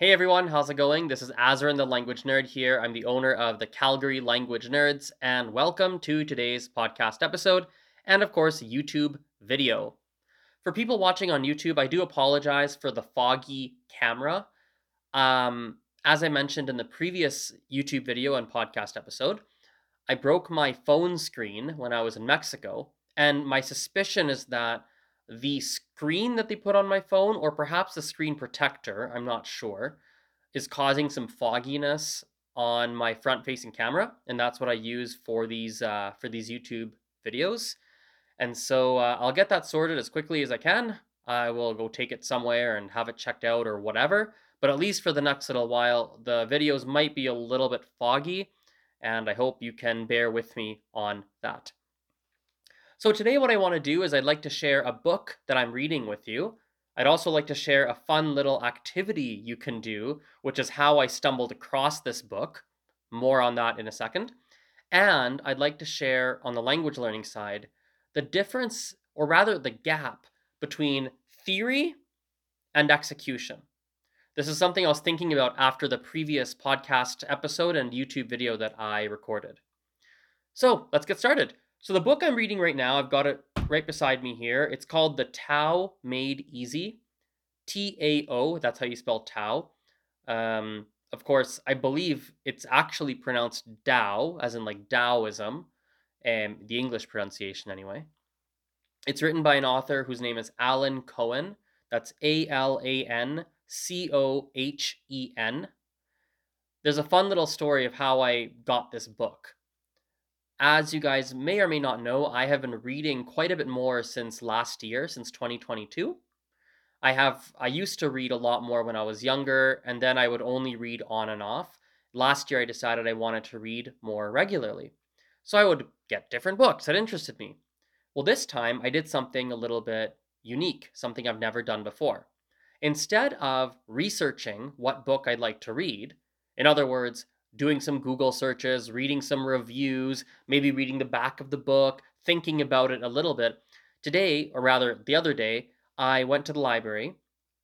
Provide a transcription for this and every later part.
Hey everyone, how's it going? This is Azren the Language Nerd here. I'm the owner of the Calgary Language Nerds, and welcome to today's podcast episode and, of course, YouTube video. For people watching on YouTube, I do apologize for the foggy camera. Um, as I mentioned in the previous YouTube video and podcast episode, I broke my phone screen when I was in Mexico, and my suspicion is that the screen that they put on my phone, or perhaps the screen protector, I'm not sure, is causing some fogginess on my front facing camera. And that's what I use for these uh, for these YouTube videos. And so uh, I'll get that sorted as quickly as I can. I will go take it somewhere and have it checked out or whatever. But at least for the next little while, the videos might be a little bit foggy, and I hope you can bear with me on that. So today what I want to do is I'd like to share a book that I'm reading with you. I'd also like to share a fun little activity you can do, which is how I stumbled across this book. More on that in a second. And I'd like to share on the language learning side the difference, or rather the gap, between theory and execution. This is something I was thinking about after the previous podcast episode and YouTube video that I recorded. So let's get started. So the book I'm reading right now, I've got it right beside me here. It's called The Tao Made Easy. T A O, that's how you spell Tao. Um, of course, I believe it's actually pronounced Tao, as in like Taoism, and the English pronunciation anyway. It's written by an author whose name is Alan Cohen. That's A L A N C O H E N. There's a fun little story of how I got this book. As you guys may or may not know, I have been reading quite a bit more since last year, since 2022. I have I used to read a lot more when I was younger and then I would only read on and off. Last year I decided I wanted to read more regularly. So I would get different books that interested me. Well, this time I did something a little bit unique, something I've never done before. Instead of researching what book I'd like to read, in other words, doing some Google searches, reading some reviews, maybe reading the back of the book, thinking about it a little bit. Today, or rather the other day, I went to the library.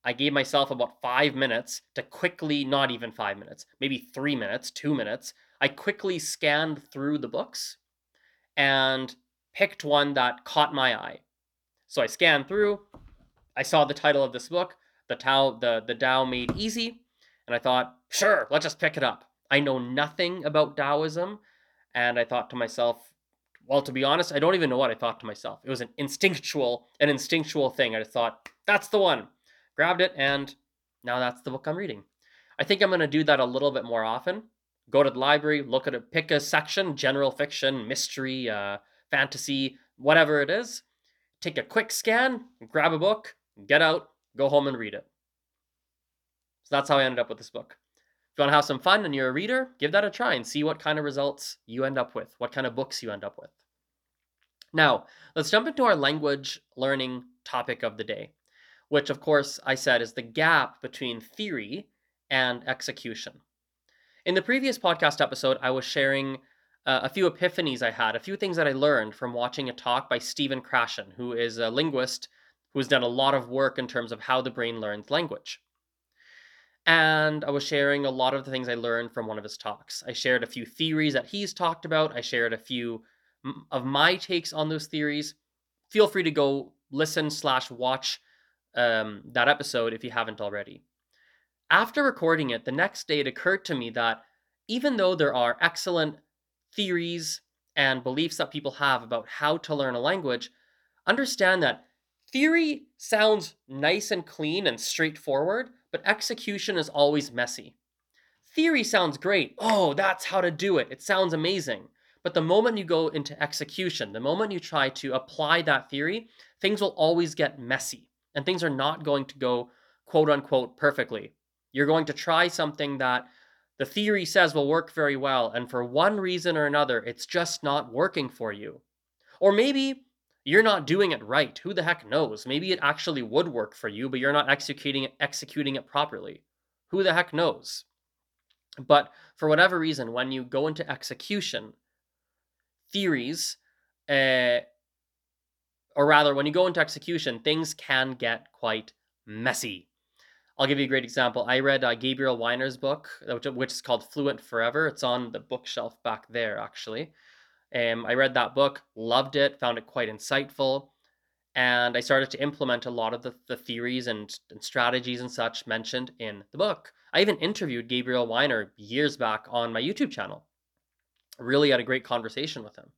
I gave myself about five minutes to quickly, not even five minutes, maybe three minutes, two minutes. I quickly scanned through the books and picked one that caught my eye. So I scanned through. I saw the title of this book, the Tao, the the Tao Made Easy, and I thought, sure, let's just pick it up. I know nothing about Taoism. And I thought to myself, well, to be honest, I don't even know what I thought to myself. It was an instinctual, an instinctual thing. I just thought, that's the one. Grabbed it, and now that's the book I'm reading. I think I'm going to do that a little bit more often. Go to the library, look at it, pick a section, general fiction, mystery, uh, fantasy, whatever it is. Take a quick scan, grab a book, get out, go home and read it. So that's how I ended up with this book. If you want to have some fun and you're a reader, give that a try and see what kind of results you end up with, what kind of books you end up with. Now, let's jump into our language learning topic of the day, which, of course, I said is the gap between theory and execution. In the previous podcast episode, I was sharing uh, a few epiphanies I had, a few things that I learned from watching a talk by Stephen Krashen, who is a linguist who has done a lot of work in terms of how the brain learns language. And I was sharing a lot of the things I learned from one of his talks. I shared a few theories that he's talked about. I shared a few of my takes on those theories. Feel free to go listen slash watch um, that episode if you haven't already. After recording it, the next day it occurred to me that even though there are excellent theories and beliefs that people have about how to learn a language, understand that theory sounds nice and clean and straightforward, but execution is always messy. Theory sounds great. Oh, that's how to do it. It sounds amazing. But the moment you go into execution, the moment you try to apply that theory, things will always get messy and things are not going to go quote unquote perfectly. You're going to try something that the theory says will work very well, and for one reason or another, it's just not working for you. Or maybe you're not doing it right. Who the heck knows? Maybe it actually would work for you, but you're not executing it, executing it properly. Who the heck knows? But for whatever reason, when you go into execution, theories, uh, or rather, when you go into execution, things can get quite messy. I'll give you a great example. I read uh, Gabriel Wyner's book, which, which is called Fluent Forever. It's on the bookshelf back there, actually. Um, I read that book, loved it, found it quite insightful, and I started to implement a lot of the, the theories and, and strategies and such mentioned in the book. I even interviewed Gabriel Wyner years back on my YouTube channel. Really had a great conversation with him.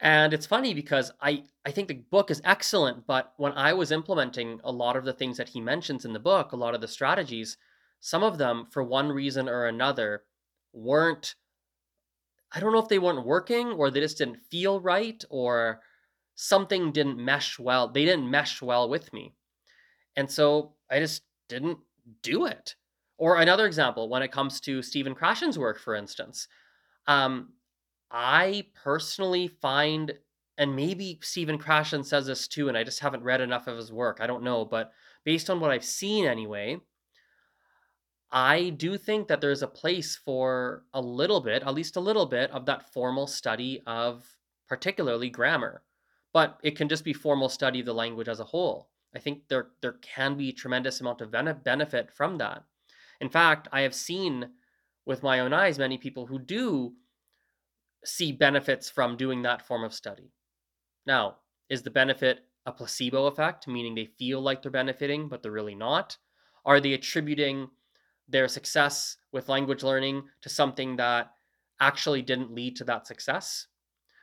And it's funny because I, I think the book is excellent, but when I was implementing a lot of the things that he mentions in the book, a lot of the strategies, some of them, for one reason or another, weren't, I don't know if they weren't working or they just didn't feel right or something didn't mesh well. They didn't mesh well with me. And so I just didn't do it. Or another example, when it comes to Stephen Krashen's work, for instance, um, I personally find, and maybe Stephen Krashen says this too, and I just haven't read enough of his work. I don't know, but based on what I've seen anyway, I do think that there's a place for a little bit, at least a little bit, of that formal study of particularly grammar. But it can just be formal study of the language as a whole. I think there there can be a tremendous amount of benefit from that. In fact, I have seen with my own eyes many people who do see benefits from doing that form of study. Now, is the benefit a placebo effect, meaning they feel like they're benefiting, but they're really not? Are they attributing their success with language learning to something that actually didn't lead to that success?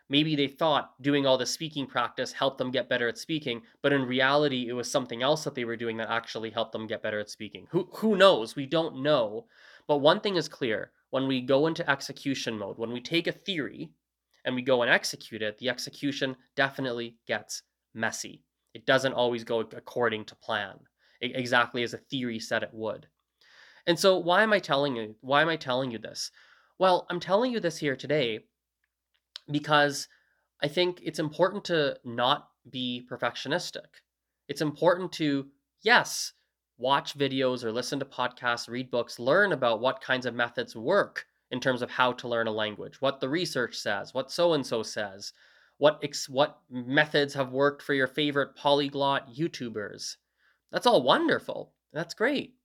Maybe they thought doing all the speaking practice helped them get better at speaking, but in reality, it was something else that they were doing that actually helped them get better at speaking. Who, who knows? We don't know. But one thing is clear when we go into execution mode, when we take a theory and we go and execute it, the execution definitely gets messy. It doesn't always go according to plan, exactly as a theory said it would. And so why am I telling you why am I telling you this? Well, I'm telling you this here today because I think it's important to not be perfectionistic. It's important to yes, watch videos or listen to podcasts, read books, learn about what kinds of methods work in terms of how to learn a language, what the research says, what so and so says, what ex- what methods have worked for your favorite polyglot YouTubers. That's all wonderful. That's great.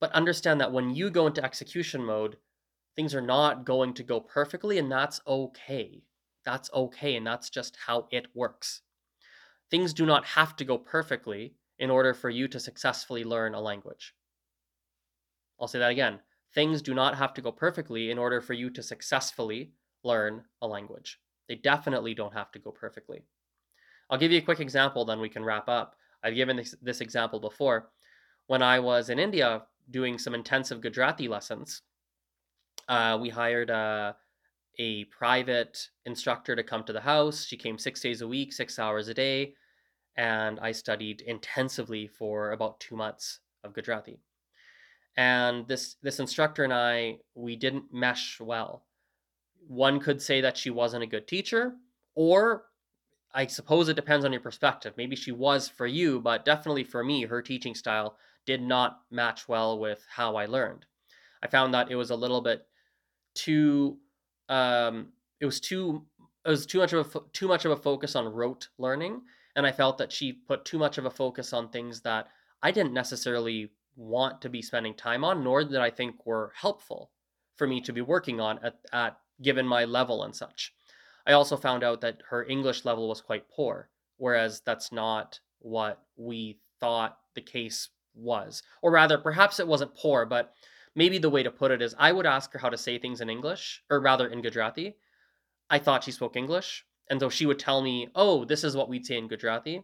But understand that when you go into execution mode, things are not going to go perfectly and that's okay. That's okay and that's just how it works. Things do not have to go perfectly in order for you to successfully learn a language. I'll say that again. Things do not have to go perfectly in order for you to successfully learn a language. They definitely don't have to go perfectly. I'll give you a quick example, then we can wrap up. I've given this, this example before. When I was in India doing some intensive Gujarati lessons, uh, we hired a, a private instructor to come to the house. She came six days a week, six hours a day and I studied intensively for about two months of Gujarati. And this this instructor and I, we didn't mesh well. One could say that she wasn't a good teacher, or I suppose it depends on your perspective. Maybe she was for you, but definitely for me, her teaching style did not match well with how I learned. I found that it was a little bit too um, it was too it was too much of a too much of a focus on rote learning and I felt that she put too much of a focus on things that I didn't necessarily want to be spending time on, nor that I think were helpful for me to be working on at, at given my level and such. I also found out that her English level was quite poor, whereas that's not what we thought the case was. Or rather, perhaps it wasn't poor, but maybe the way to put it is I would ask her how to say things in English, or rather in Gujarati. I thought she spoke English, and so she would tell me, "Oh, this is what we'd say in Gujarati,"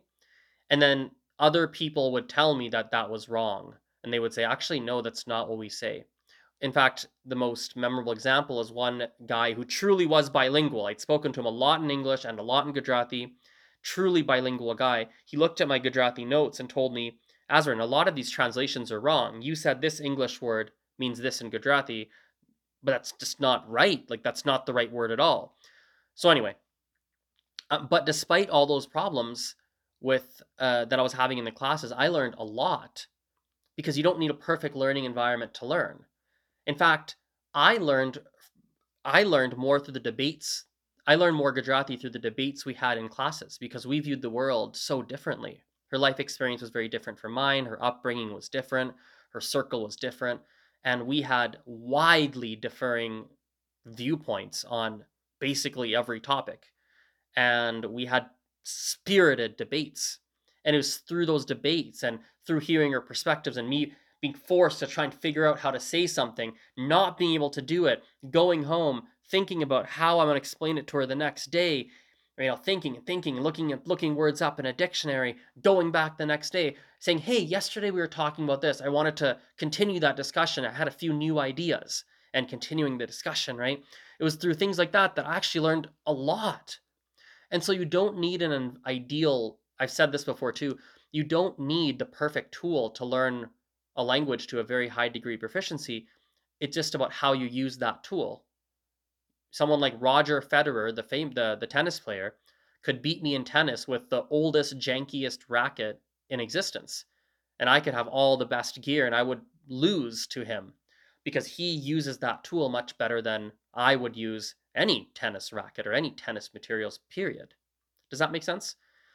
and then other people would tell me that that was wrong, and they would say, "Actually, no, that's not what we say." In fact, the most memorable example is one guy who truly was bilingual. I'd spoken to him a lot in English and a lot in Gujarati, truly bilingual guy. He looked at my Gujarati notes and told me, Azren, a lot of these translations are wrong. You said this English word means this in Gujarati, but that's just not right. Like, that's not the right word at all. So, anyway, uh, but despite all those problems with uh, that I was having in the classes, I learned a lot because you don't need a perfect learning environment to learn. In fact, I learned I learned more through the debates. I learned more Gujarati through the debates we had in classes because we viewed the world so differently. Her life experience was very different from mine. Her upbringing was different. Her circle was different. And we had widely differing viewpoints on basically every topic. And we had spirited debates. And it was through those debates and through hearing her perspectives and me being forced to try and figure out how to say something, not being able to do it, going home, thinking about how I'm going to explain it to her the next day, you know, thinking and thinking, looking at looking words up in a dictionary, going back the next day, saying, "Hey, yesterday we were talking about this. I wanted to continue that discussion. I had a few new ideas." And continuing the discussion, right? It was through things like that that I actually learned a lot. And so you don't need an ideal, I've said this before too, you don't need the perfect tool to learn a language to a very high degree proficiency. It's just about how you use that tool someone like Roger Federer, the fame the the tennis player, could beat me in tennis with the oldest, jankiest racket in existence. And I could have all the best gear and I would lose to him because he uses that tool much better than I would use any tennis racket or any tennis materials, period. Does that make sense?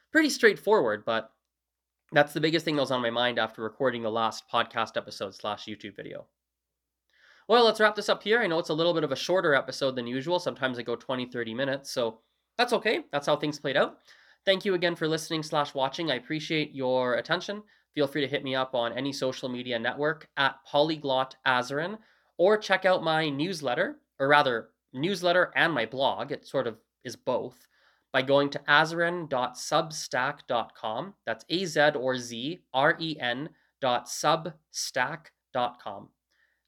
Pretty straightforward, but that's the biggest thing that was on my mind after recording the last podcast episode slash YouTube video. Well, let's wrap this up here. I know it's a little bit of a shorter episode than usual. Sometimes I go 20, 30 minutes. So that's okay. That's how things played out. Thank you again for listening slash watching. I appreciate your attention. Feel free to hit me up on any social media network at Polyglot Azren or check out my newsletter, or rather, newsletter and my blog. It sort of is both by going to azren.substack.com. That's A Z or Z R E N dot.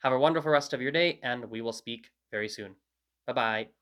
Have a wonderful rest of your day, and we will speak very soon. Bye bye.